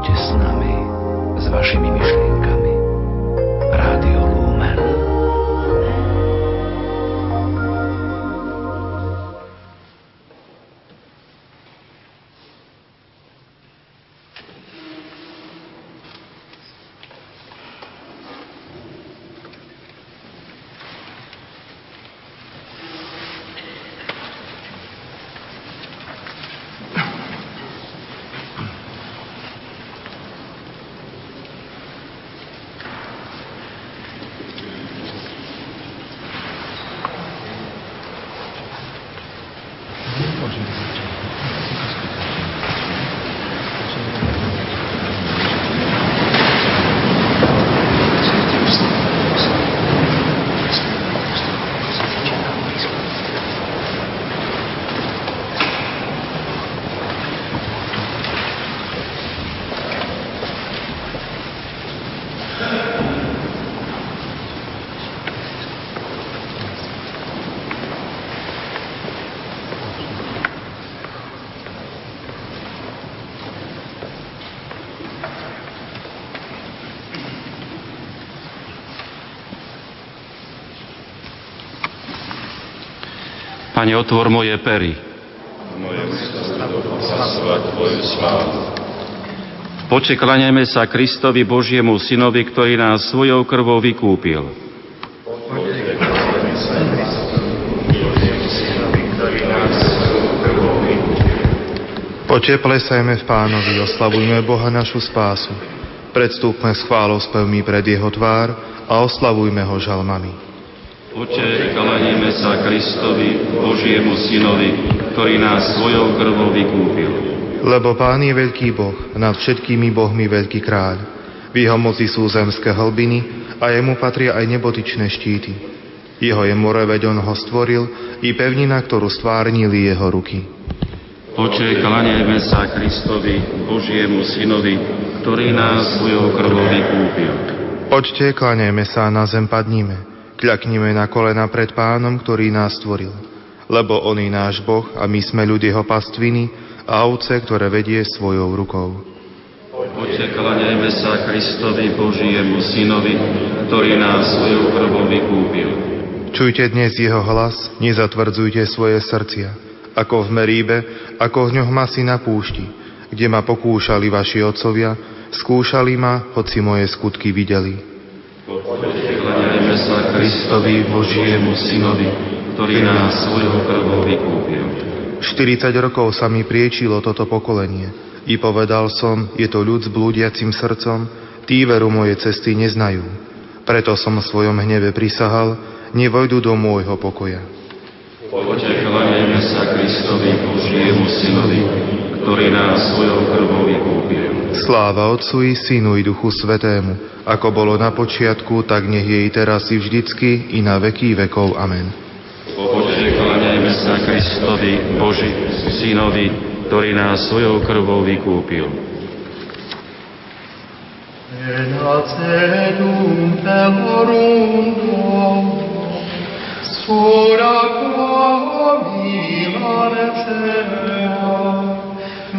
Poďte s nami, s vašimi myšlienkami. Pane, otvor moje pery. Moje sa Kristovi Božiemu Synovi, ktorý nás svojou krvou vykúpil. Poďte, kláňajme sa Kristovi, Božiemu Synovi, ktorý nás svojou krvou vykúpil. Poďte, plesajme v Pánovi, oslavujme Boha našu spásu. Predstúpme s chválospevmi pred Jeho tvár a oslavujme Ho žalmami. Oče, klaníme sa Kristovi, Božiemu Synovi, ktorý nás svojou krvou vykúpil. Lebo Pán je veľký Boh, nad všetkými bohmi veľký kráľ. V jeho moci sú zemské hlbiny a jemu patria aj nebotičné štíty. Jeho je more, veď on ho stvoril, i pevnina, ktorú stvárnili jeho ruky. Oče, klaníme sa Kristovi, Božiemu Synovi, ktorý nás svojou krvou vykúpil. Poďte, kláňajme sa a na zem padníme. Kľaknime na kolena pred pánom, ktorý nás stvoril. Lebo on je náš Boh a my sme ľudí jeho pastviny a ovce, ktoré vedie svojou rukou. Oče, klanejme sa Kristovi, Božiemu Synovi, ktorý nás svojou krvou vykúpil. Čujte dnes jeho hlas, nezatvrdzujte svoje srdcia, ako v Meríbe, ako v ňoh masy na púšti, kde ma pokúšali vaši otcovia, skúšali ma, hoci moje skutky videli. Oče, klanejme sa Kristovi, Božiemu Synovi, ktorý nás svojou krvou vykúpil. 40 rokov sa mi priečilo toto pokolenie i povedal som, je to ľud s blúdiacim srdcom, tí veru moje cesty neznajú. Preto som v svojom hneve prisahal, nevojdu do môjho pokoja. Klanejme sa Kristovi, Božiemu Synovi, ktorý nás svojou krvou vykúpil. Sláva Otcu i Synu i Duchu Svetému, ako bolo na počiatku, tak nech je i teraz i vždycky i na veky vekov. Amen. Klanejme sa Kristovi, Boži, Synovi, ktorý nás svojou krvou vykúpil. Renacedum telorum Domo, sora qua vivarecea,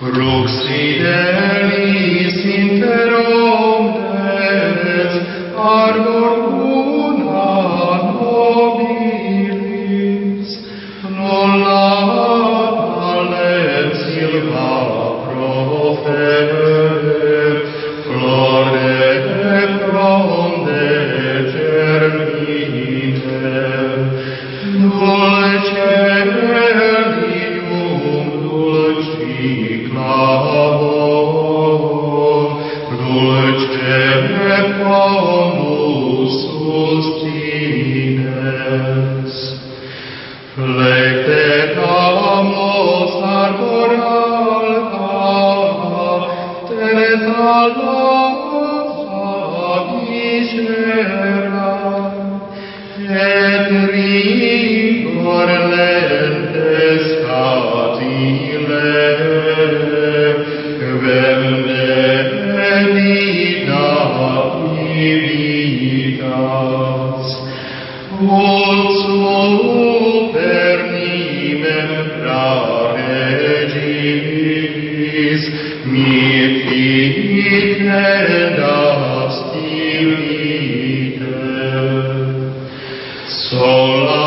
Crux fidelis inter omnes, ardor Sola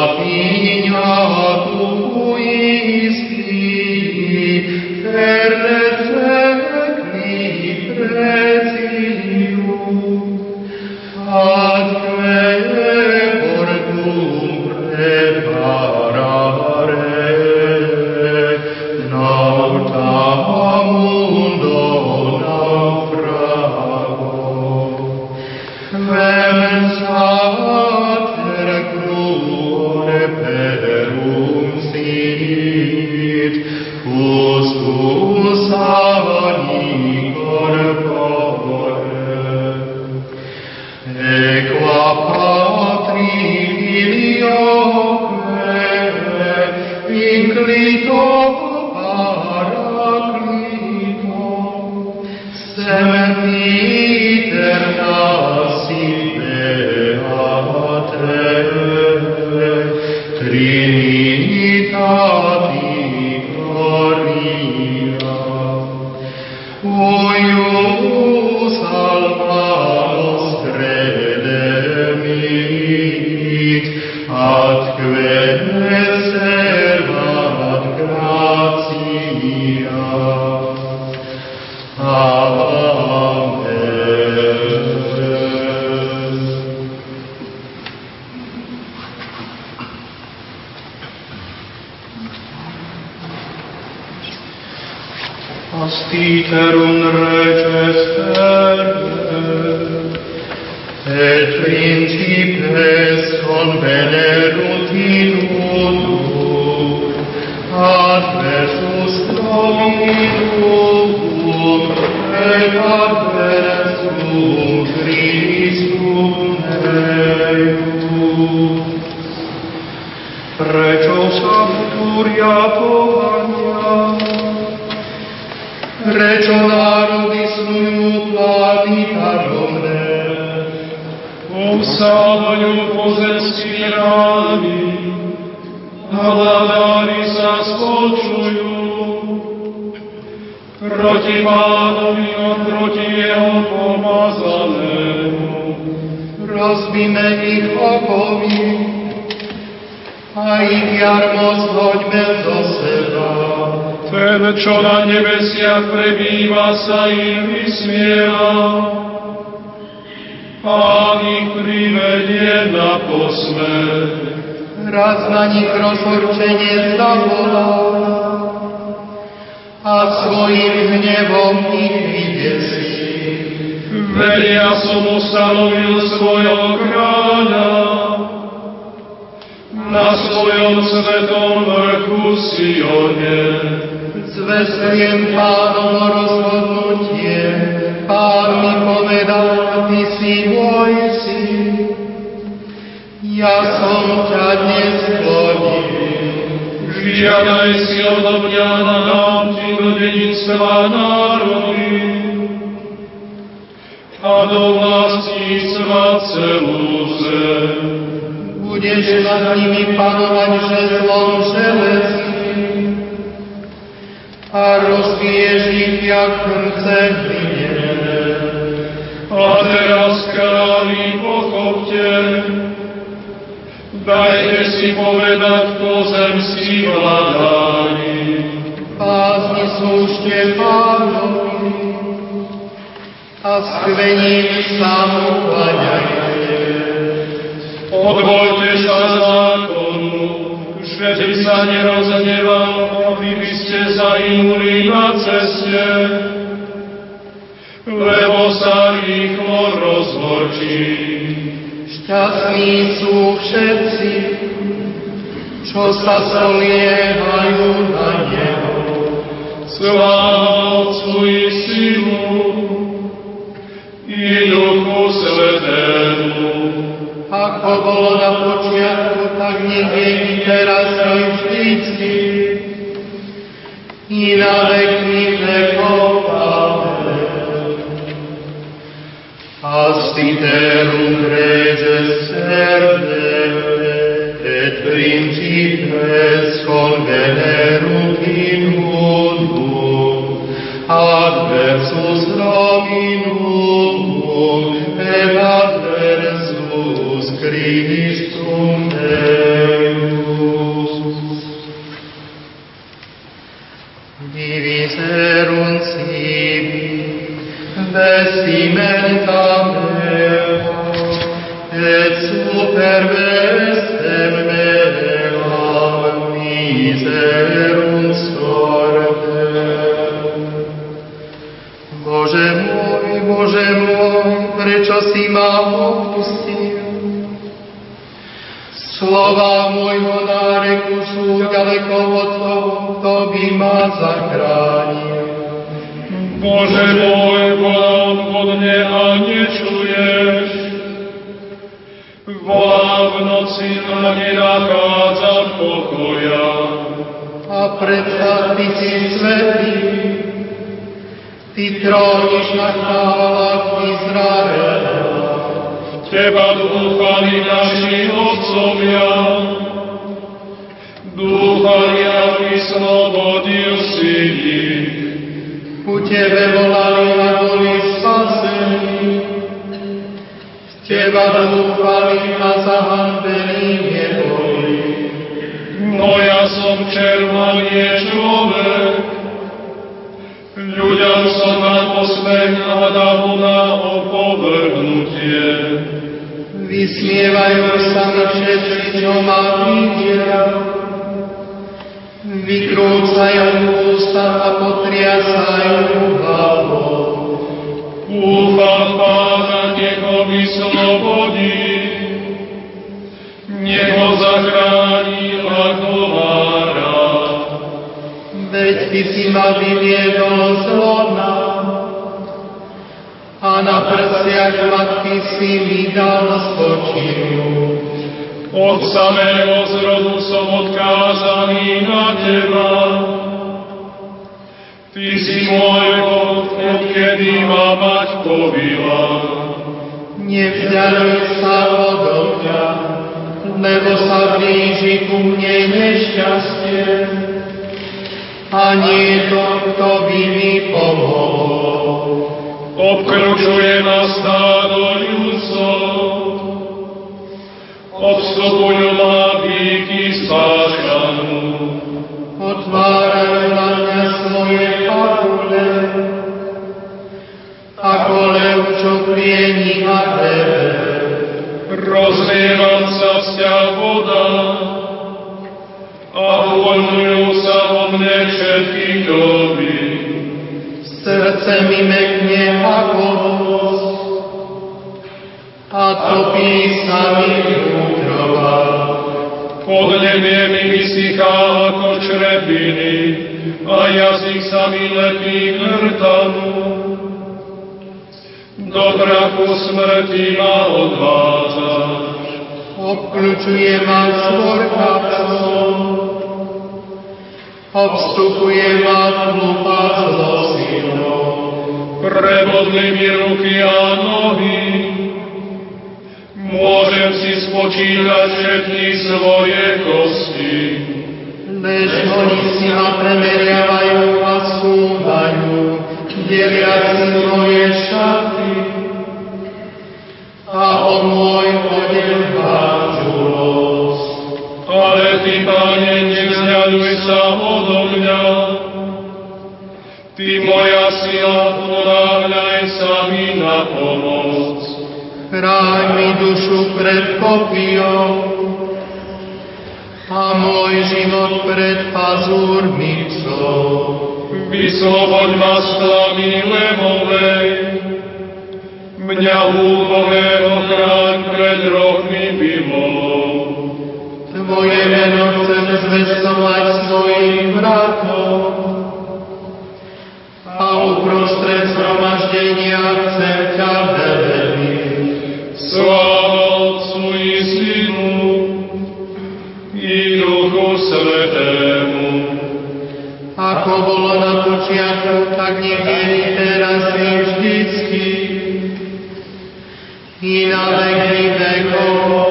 citerum reges et principes convenerunt in uno adversus dominum et adversum Christum Deum Precious Abduria Povania Regionarum disnum planetarum Obsávajú pozemskí rány, hladári sa spočujú. Proti pánovi a proti jeho pomazanému. Rozbíme ich okovy a ich jarmo zhoďme zo seba. Ten, čo na nebesiach prebýva, sa im vysmieva. Pán ich privedie na posmech. Raz na nich rozhorčenie zavolá a svojim hnevom ich vydesí. Veď ja som ustanovil svojho kráľa na svojom svetom vrchu Sione. Zvestujem pánom rozhodnutie, pán mi povedal, ty si môj syn. Ja som ťa dnes plodil. Žiadaj si odo mňa na do dedictva národy a do vlastníctva celú zem. Budeš nad nimi panovať žezlom železný a rozbiješ jak hrnce hlinené. A teraz, králi, pochopte, dajte si povedať pozemskí vladári. Pázni slúžte pánovi a skvením sa mu klaňajte. Odvoľte sa zákonu, by sa nerozneval, aby by ste zahynuli na ceste, lebo sa rýchlo rozhorčí. Šťastní sú všetci, čo sa spoliehajú na Neho. Sláva Otcu i Synu i Duchu Svetému, ako bolo na počiatku, tak nech je i teraz i vždycky, i na veky vekov. Amen. Astiterum reges servere, et principes convenerunt in mundo, adversus Dominum, et adversus Christum Deus. Divis erum sibi, vestimenta mea, et super vestem mea, miserum sorte. Boże mój, Boże mój, precz osi ma opusti, Slova môjho náreku sú ďaleko od toho, kto by ma zachránil. Bože môj, volám vodne a nečuješ. Volám v noci a nenachádzam pokoja. A predsa Ty si svetý, Ty tróniš na chválach Izraela. Teba dúfali naši otcovia. Dúfali a vyslobodil si ich. Ku Tebe volali a boli spasení. V Teba dúfali a zahanbení neboli. No ja som červa, nie človek. Ľuďom som na posmech a davu na opovrhnutie. Vysmievajú sa mi všetci, čo ma vidia. Vykrúcajú ústa a potriasajú hlavou. Úfam Pána, nech ho vyslobodí. Nech ho zachráni, má rád. Veď Ty si ma vyviedol z lona a na prsiach matky si mi dal spočinúť. Od samého zrodu som odkázaný na Teba. Ty si môj Boh, odkedy ma mať povila. Nevzdialuj sa odo mňa, lebo sa blíži ku mne nešťastie. A nie to, kto by mi pomohol. Obkručuje ma stádo ľudcov. Obstupujú ma bíky spášanú. Otvárajú na mňa svoje pachule, ako lev, čo pliení na tebe. Rozlievam sa vzťa voda a uvoľňujú mne všetky doby. Srdce mi mekne ako voz a topí sa mi útrova. Podnebie mi vysychá ako črepiny a jazyk sa mi lepí k rtanu. Do prachu smrti ma odvádzaš. Obkľúčuje ma svorka psom, obstupuje ma tlupa zlosilou. Prebodli mi ruky a nohy, môžem si spočítať všetky svoje kosti. Lež oni si ma premeriavajú a súvajú, delia si moje šaty a o môj odev hádžu los. Ale Ty, Pane, nevzdialuj sa odo mňa. Ty, moja sila, ponáhľaj sa mi na pomoc. Chráň mi dušu pred kopijou a môj život pred pazúrmi psov. Vysloboď ma z tlamy lemovej, mňa úbohého chráň pred rohmi bymov. Tvoje meno chceme zvestovať svojim bratom. A uprostred zhromaždenia chcem ťa velebiť. Sláva Otcu i Synu i Duchu Svetému. Ako bolo na počiatku, tak nech je teraz i vždycky. I na veky vekov.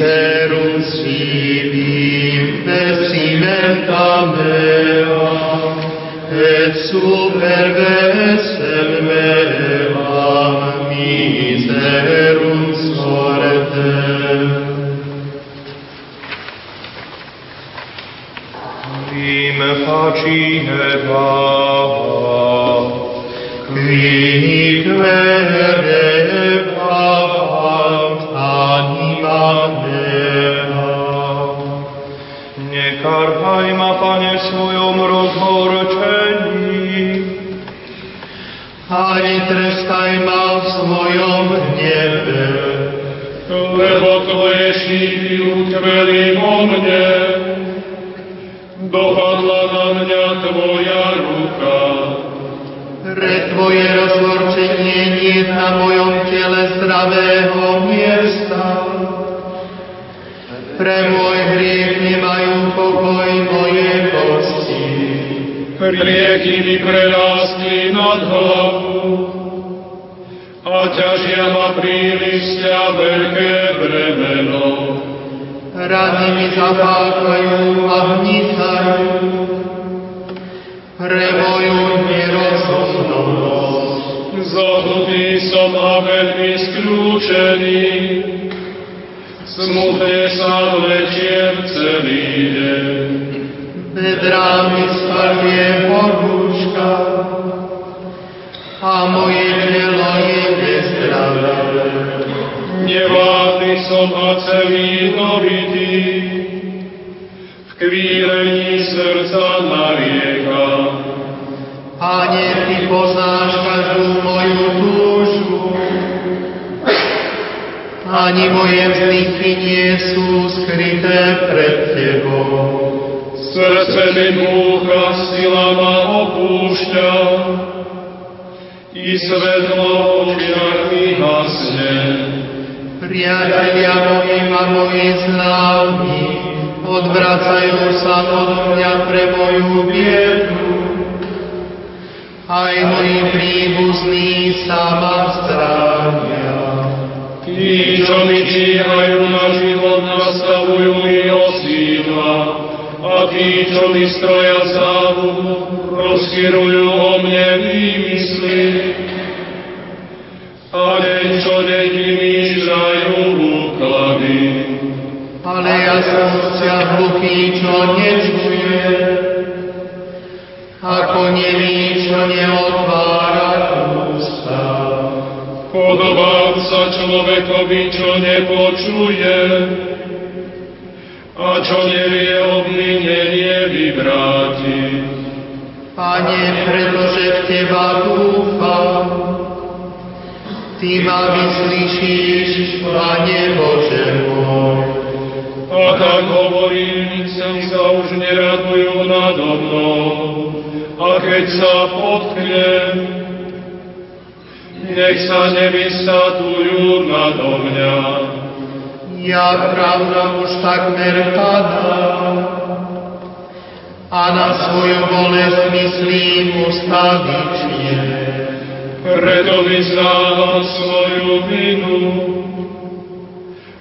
Divi serum civim vestimenta mea, et super vesel meam miserum sortem. Vim faciheba, trestaj ma v svojom hneve, lebo Tvoje šípy utkveli vo mne. Dopadla na mňa Tvoja ruka, pre Tvoje rozhorčenie nie na mojom tele zdravého miesta. Pre môj hriech nemajú pokoj moje kosti. rieky mi prerástli nad hlavu a ťažia ma príliš ťa veľké bremeno. Rany mi zapáchajú a hnitajú. Pre moju. Zohnutý som a veľmi skľúčený, smutne sa vlečiem celý deň. Bedrámi spadne horúčka a moje Nevládny som a celý dobitý, v kvílení srdca nariekam. Pane, Ty poznáš každú moju túžbu, ani moje vzdychy nie sú skryté pred Tebou. Srdce mi búcha, sila ma opúšťa, i svetlo očiach mi hasne. Priatelia moji a moji známi odvracajú sa od mňa pre moju biedu. Aj moji príbuzní sa ma stránia. Tí, čo mi číhajú na život, nastavujú mi osídla, a tí, čo mi stroja záhubu, rozchyrujú o mne výmysly. A deň čo deň vymýšľajú Ale ja som ťa hluchý, čo nečuje, ako nemý, čo neotvára ústa. Podobám sa človekovi, čo nepočuje, a čo nevie obvinenie vyvrátiť. Pane, pretože v Teba dúfam, Ty ma vyslyšíš, Pane Bože môj. A tak hovorím, sem sa už neradujú nado mnou, a keď sa potknem, nech sa nevysatujú nado mňa. Ja pravda už takmer padám, a na svoju bolesť myslím ustavične. Preto vyznávam svoju vinu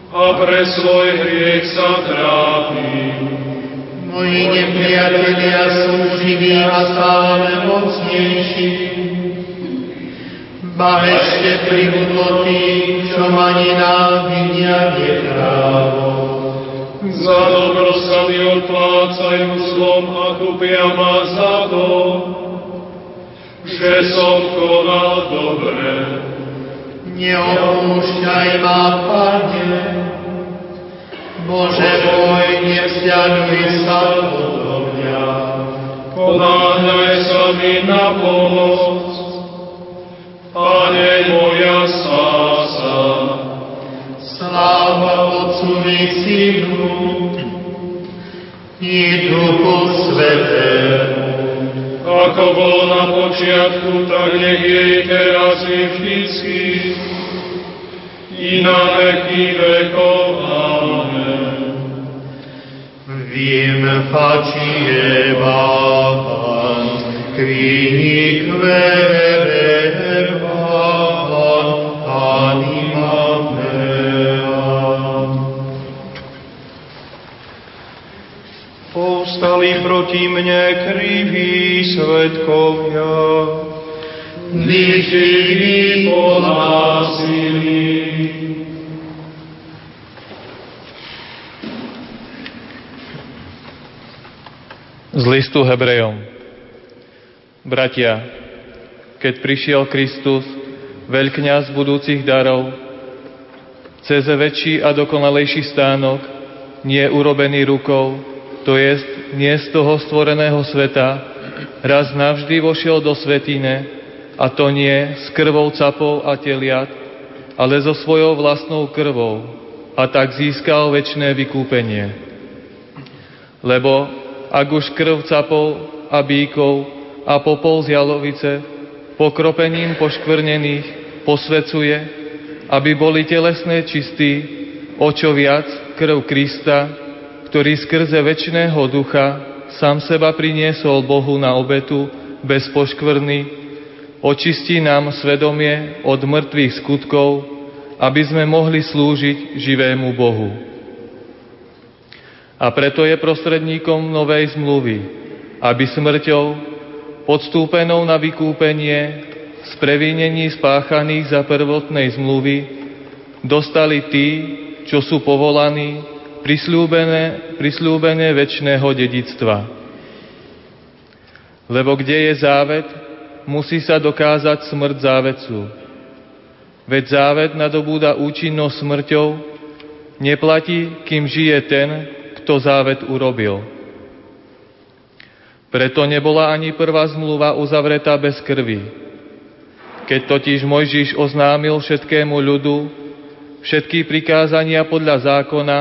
a pre svoj hriech sa trápim. Moji nepriatelia sú živí a stále mocnejší. Ba ešte pribudlo tých, čo ma nenávidia neprávo. Za dobro sa mi odplácajú zlom a kúpia ma za to, že som konal dobre. Neopúšťaj odo mňa. Ponáhľaj sa mi na pomoc, Pane moja spása. Sláva Otcovi Synu i Duchu Svetému. Ako bolo na počiatku, tak nech je i teraz i vždycky, i na veky vekov. Quinique verbat, anima mea. Povstali proti mne kriví svetkovia, pohlásili, Z listu Hebrejom. Bratia, keď prišiel Kristus, veľkňaz budúcich darov, cez väčší a dokonalejší stánok, nie urobený rukou, to jest nie z toho stvoreného sveta, raz navždy vošiel do svetine, a to nie s krvou capov a teliat, ale so svojou vlastnou krvou, a tak získal väčšné vykúpenie. Lebo ak už krv capov a bíkov a popol z jalovice pokropením poškvrnených posvecuje, aby boli telesné čistí, o čo viac krv Krista, ktorý skrze väčšného ducha sám seba priniesol Bohu na obetu bez poškvrny, očistí nám svedomie od mŕtvych skutkov, aby sme mohli slúžiť živému Bohu. A preto je prostredníkom novej zmluvy, aby smrťou, podstúpenou na vykúpenie z previnení spáchaných za prvotnej zmluvy, dostali tí, čo sú povolaní, prislúbené, prislúbené väčšného dedictva. Lebo kde je závet, musí sa dokázať smrť závedcu. Veď závet nadobúda účinnosť smrťou, neplatí, kým žije ten, kto závet urobil. Preto nebola ani prvá zmluva uzavretá bez krvi. Keď totiž Mojžiš oznámil všetkému ľudu všetky prikázania podľa zákona,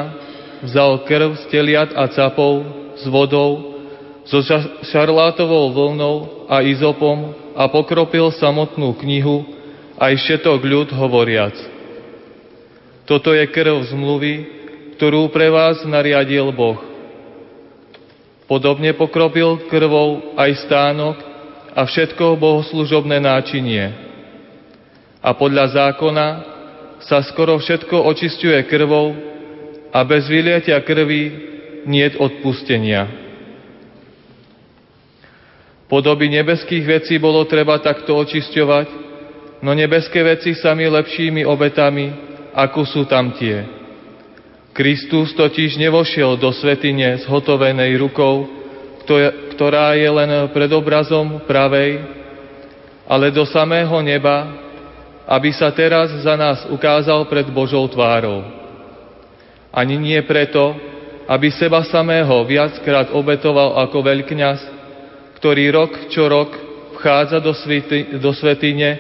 vzal krv z teliat a capov s vodou, so šarlátovou vlnou a izopom a pokropil samotnú knihu aj všetok ľud hovoriac. Toto je krv zmluvy, ktorú pre vás nariadil Boh. Podobne pokropil krvou aj stánok a všetko bohoslužobné náčinie. A podľa zákona sa skoro všetko očistuje krvou a bez vylietia krvi niet odpustenia. Podoby nebeských vecí bolo treba takto očisťovať, no nebeské veci sami lepšími obetami, ako sú tam tie. Kristus totiž nevošiel do svetine zhotovenej rukou, ktorá je len predobrazom pravej, ale do samého neba, aby sa teraz za nás ukázal pred Božou tvárou. Ani nie preto, aby seba samého viackrát obetoval ako veľkňaz, ktorý rok čo rok vchádza do, svety, do svetine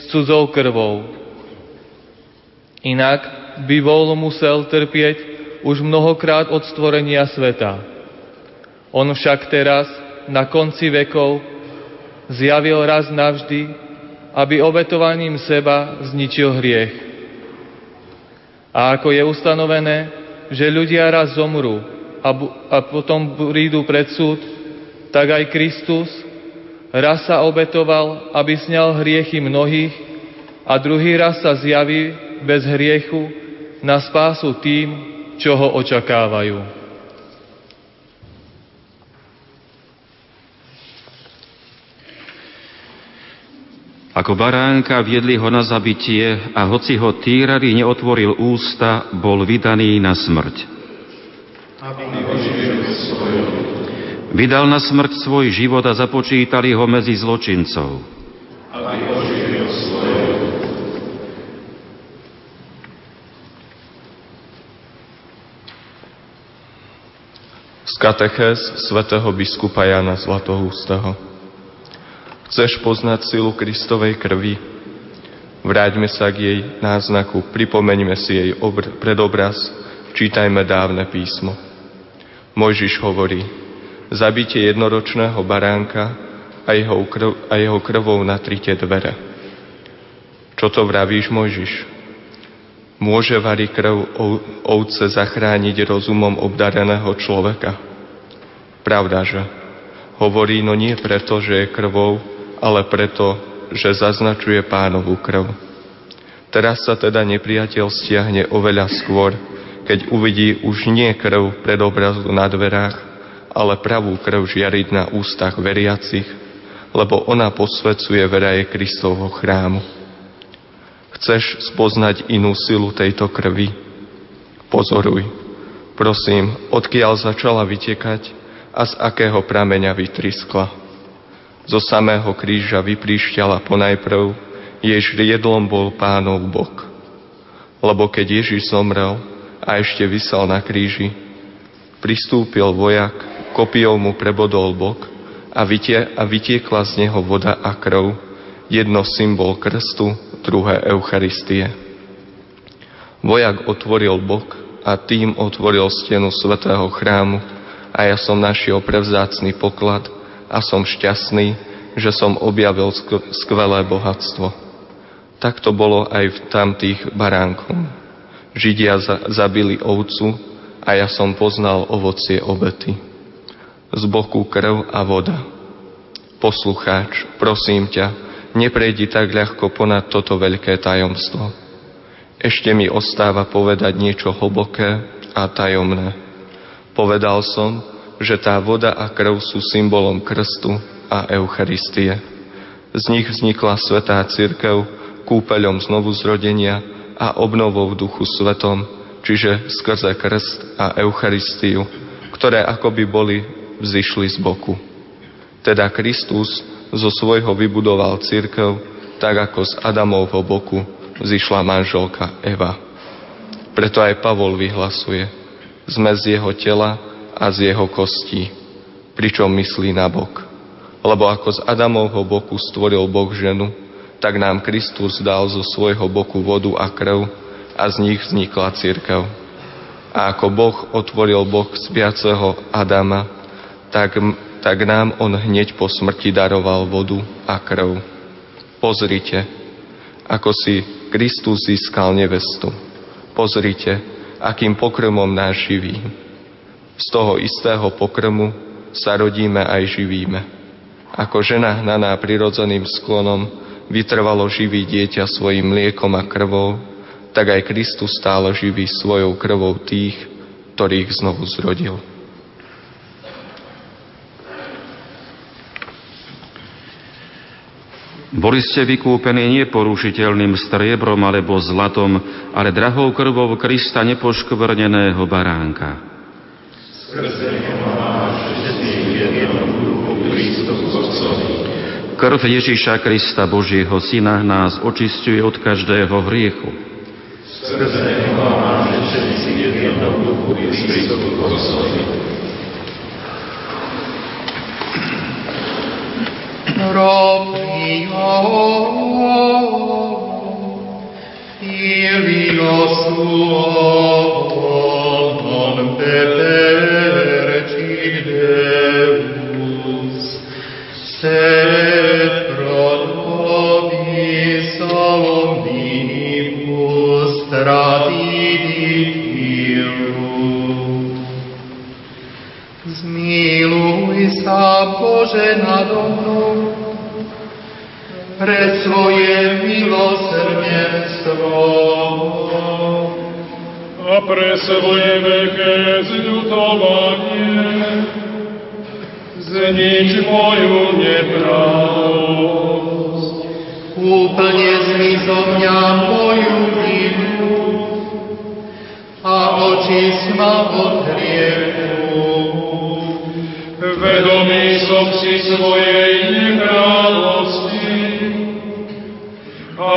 s cudzou krvou. Inak by bol musel trpieť už mnohokrát od stvorenia sveta. On však teraz, na konci vekov, zjavil raz navždy, aby obetovaním seba zničil hriech. A ako je ustanovené, že ľudia raz zomrú a, a potom prídu pred súd, tak aj Kristus raz sa obetoval, aby sňal hriechy mnohých a druhý raz sa zjaví bez hriechu na spásu tým, čo ho očakávajú. Ako baránka viedli ho na zabitie a hoci ho týrali neotvoril ústa, bol vydaný na smrť. Aby Vydal na smrť svoj život a započítali ho medzi zločincov. Z katechéz svätého biskupa Jana Zlatohústeho. Chceš poznať silu Kristovej krvi? Vráťme sa k jej náznaku, pripomeňme si jej obr- predobraz, čítajme dávne písmo. Mojžiš hovorí, zabitie jednoročného baránka a jeho, krv, a jeho krvou natrite dvere. Čo to vravíš, Mojžiš? Môže vari krv ovce zachrániť rozumom obdareného človeka? Pravda, že? Hovorí, no nie preto, že je krvou, ale preto, že zaznačuje pánovú krv. Teraz sa teda nepriateľ stiahne oveľa skôr, keď uvidí už nie krv pred obrazu na dverách, ale pravú krv žiariť na ústach veriacich, lebo ona posvecuje veraje Kristovho chrámu. Chceš spoznať inú silu tejto krvi? Pozoruj. Prosím, odkiaľ začala vytekať a z akého prameňa vytriskla. Zo samého kríža vypríšťala ponajprv, jež riedlom bol pánov bok. Lebo keď Ježiš zomrel a ešte vysel na kríži, pristúpil vojak, kopijou mu prebodol bok a, vytie, a vytiekla z neho voda a krv, jedno symbol krstu, druhé Eucharistie. Vojak otvoril bok a tým otvoril stenu svetého chrámu a ja som našiel prevzácný poklad a som šťastný, že som objavil skvelé bohatstvo. Tak to bolo aj v tamtých baránkom. Židia zabili ovcu a ja som poznal ovocie obety. Z boku krv a voda. Poslucháč, prosím ťa, neprejdi tak ľahko ponad toto veľké tajomstvo. Ešte mi ostáva povedať niečo hlboké a tajomné. Povedal som, že tá voda a krv sú symbolom krstu a Eucharistie. Z nich vznikla svetá církev kúpeľom znovu zrodenia a obnovou duchu svetom, čiže skrze krst a Eucharistiu, ktoré akoby boli vzýšli z boku. Teda Kristus zo svojho vybudoval církev, tak ako z Adamovho boku zišla manželka Eva. Preto aj Pavol vyhlasuje, sme z jeho tela a z jeho kostí, pričom myslí na bok. Lebo ako z Adamovho boku stvoril Boh ženu, tak nám Kristus dal zo svojho boku vodu a krv a z nich vznikla církev. A ako Boh otvoril Boh spiaceho Adama, tak tak nám on hneď po smrti daroval vodu a krv. Pozrite, ako si Kristus získal nevestu. Pozrite, akým pokrmom nás živí. Z toho istého pokrmu sa rodíme aj živíme. Ako žena hnaná prirodzeným sklonom vytrvalo živí dieťa svojim mliekom a krvou, tak aj Kristus stále živí svojou krvou tých, ktorých znovu zrodil. Boli ste vykúpení neporušiteľným striebrom alebo zlatom, ale drahou krvou Krista nepoškvrneného baránka. Krv Ježíša Krista, Božieho Syna, nás očistuje od každého hriechu. Skrze zmiluj sa Bože nado mnou pre svoje milosrdenstvo a pre svoje veľké zľutovanie znič moju nepravosť. Úplne zmizo mňa moju vinu a oči ma od hriechu. Vedomý som si svojej neprávosti a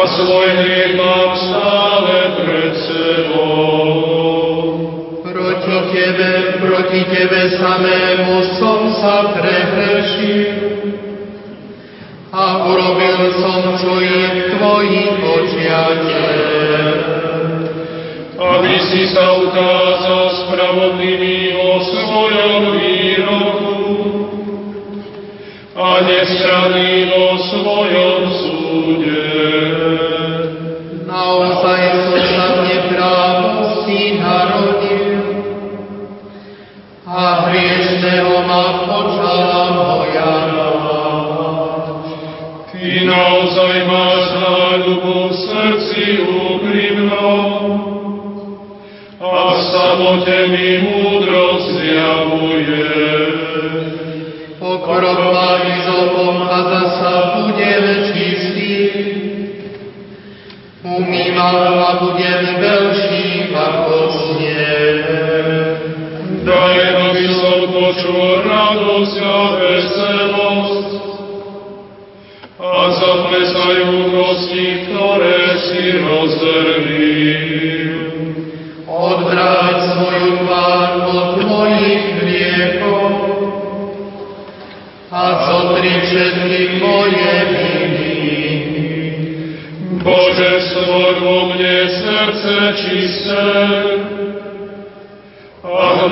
svoj hriech mám stále pred sebou. Proti Tebe, proti Tebe samému som sa prehrešil. A urobil som, čo je v Tvojich očiach aby si sa ukázal spravodlivý vo svojom výroku. A nestranný vo svojom samote mi múdrosť zjavuje. Pokrok vyzopom a zasa budem čistý. Umývam a budem belší ako sneh. Daj, aby som počul radosť a veselosť a zaplesajú kosti, ktoré si rozdelil. Odvráť srdce čisté a v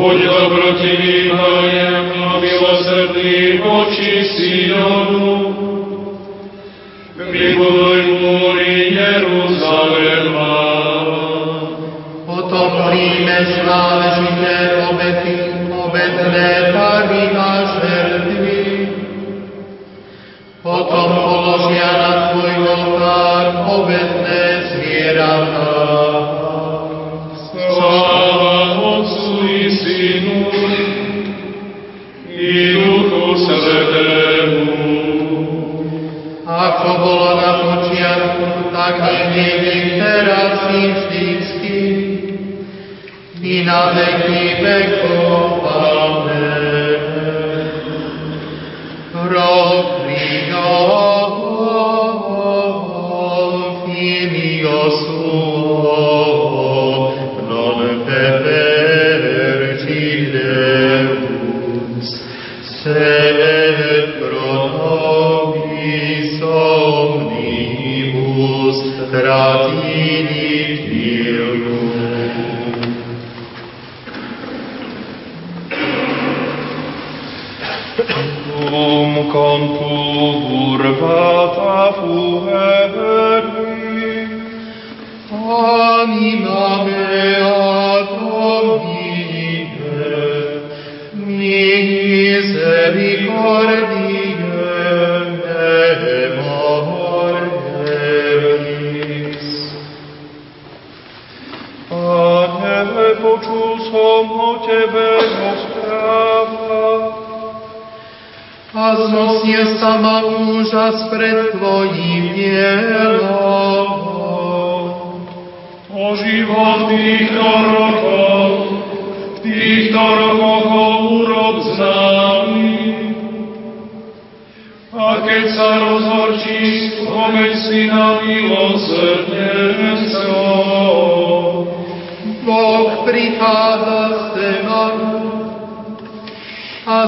Buď dobrotivým hájem a milosrdný voči Sidonu. Vybuduj múry Jeruzalema. Potom príjmeš náležité obety, obetné dary a žertvy. Potom položia na tvoj oltár obetné zvieratá. I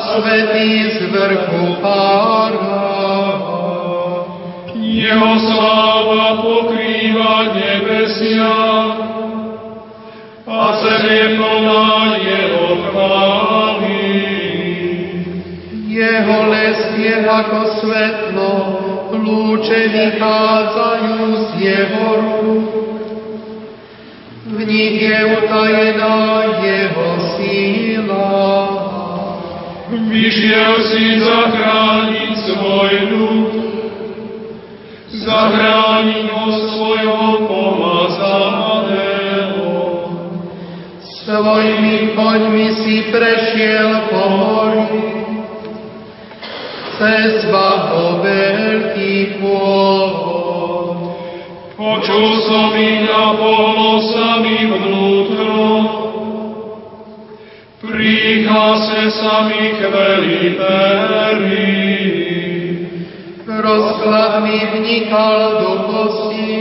svetý z vrchu pára. Jeho sláva pokrýva nebesia a zem je plná jeho chvály. Jeho lesy je ako svetlo, lúče vychádzajú z jeho rúk. V nich je utajená jeho síla. Vyšiel si zachrániť svoj ľud, zachrániť ho svojho pomazaného. Svojimi koňmi si prešiel po mori, cez vaho veľký pôvod. Počul som ich a pohlo sa mi vnútro, príchase sa mi chveli pery. Rozklad mi vnikal do kosti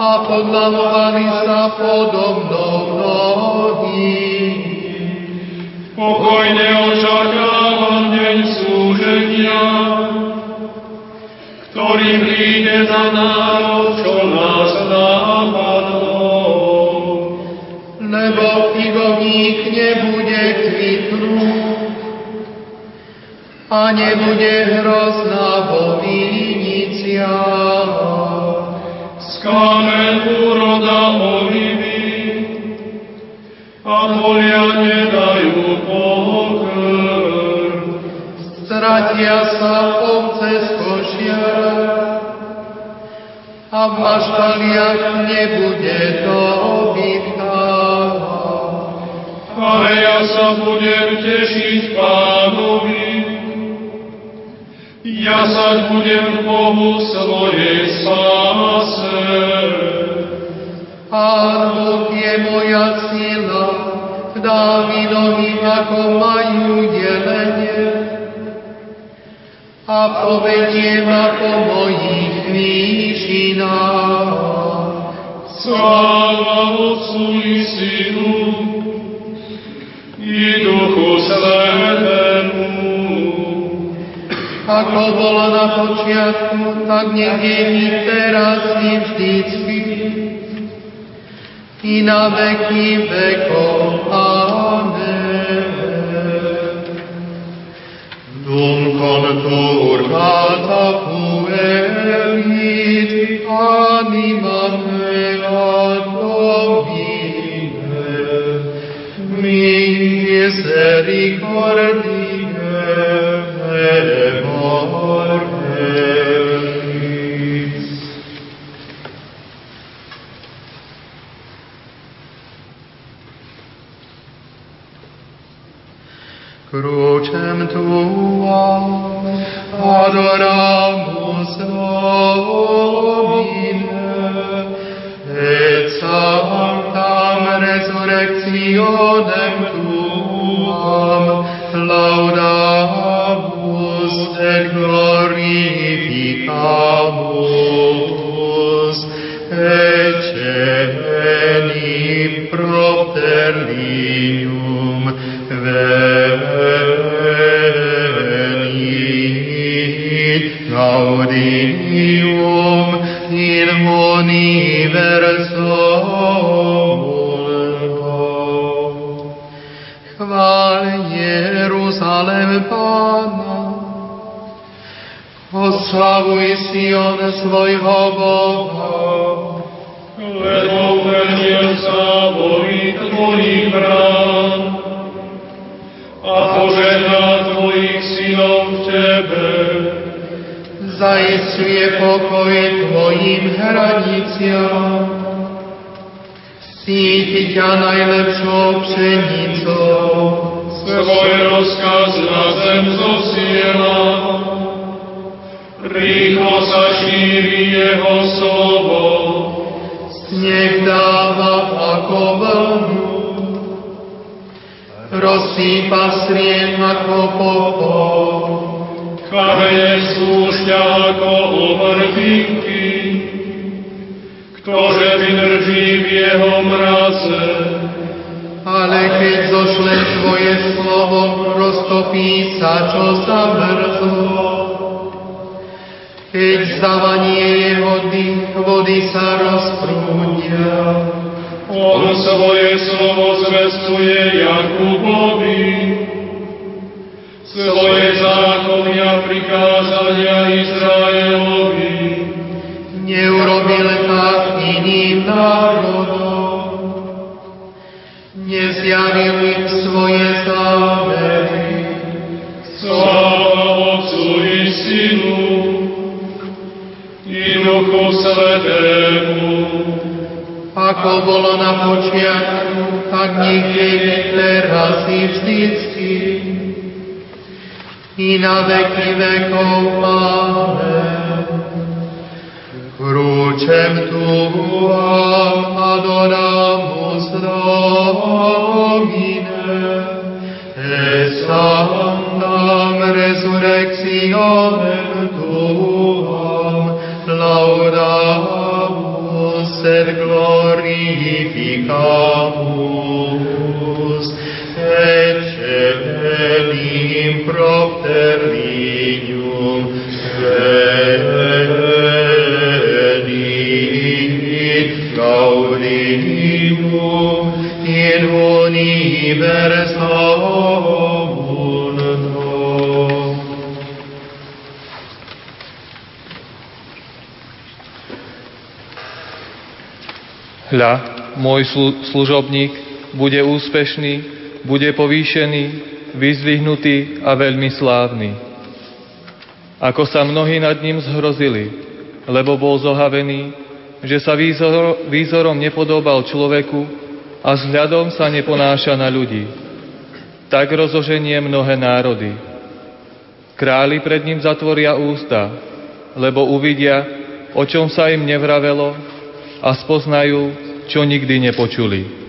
a podlamovali sa podo mnou nohy. Pokojne očakávam deň súženia, ktorý príde na národ, a nebude hrozná vo viniciach. Z kamen úroda olivy a polia nedajú pokrm. Stratia sa ovce z košiara a v maštaliach nebude dobytka. Ale ja sa budem tešiť pánovi, ja sa budem Bohu svojej spáse. Pán Boh je moja sila, dá mi nohy, ako majú jelenie a povedie ma po mojich výšinách. Sláva Otcu i Synu i Duchu Svetému. Ako bolo na počiatku, tak nech je teraz i vždycky, i na veky vekov. Amen. Dum contur cata puerit, anima mea Domine, misericordiae zaistuje pokoj tvojim hraniciam. Síti ťa najlepšou pšenicou, Svoj rozkaz na zem zosiela, rýchlo sa šíri jeho slovo. sneh dáva ako vlnu, rozsýpa strien ako popol, Kamene spúšťa ako obrvinky, ktože vydrží v jeho mraze. ale keď zošle svoje slovo, roztopí sa, čo zamrzlo. Keď zavanie jeho dých, vody sa rozprúdia. On svoje slovo zvestuje Jakubovi. svoje zákony a prikázania Izraelovi. Neurobil tak iným národom, nezjavil im svoje zámery. Sláva Otcu i Synu i Duchu Svetému, Ako bolo na počiatku, tak nikde je teraz i vždycky. I na veky vekov. Amen. Crucem tuam adoramus Domine, et sanctam resurrectionem tuam laudamus et glorificamus, et celim propter lignum venit gaudium in universum Hľa, môj slu- služobník bude úspešný, bude povýšený, vyzdvihnutý a veľmi slávny. Ako sa mnohí nad ním zhrozili, lebo bol zohavený, že sa výzor, výzorom nepodobal človeku a vzhľadom sa neponáša na ľudí. Tak rozoženie mnohé národy. Králi pred ním zatvoria ústa, lebo uvidia, o čom sa im nevravelo a spoznajú, čo nikdy nepočuli.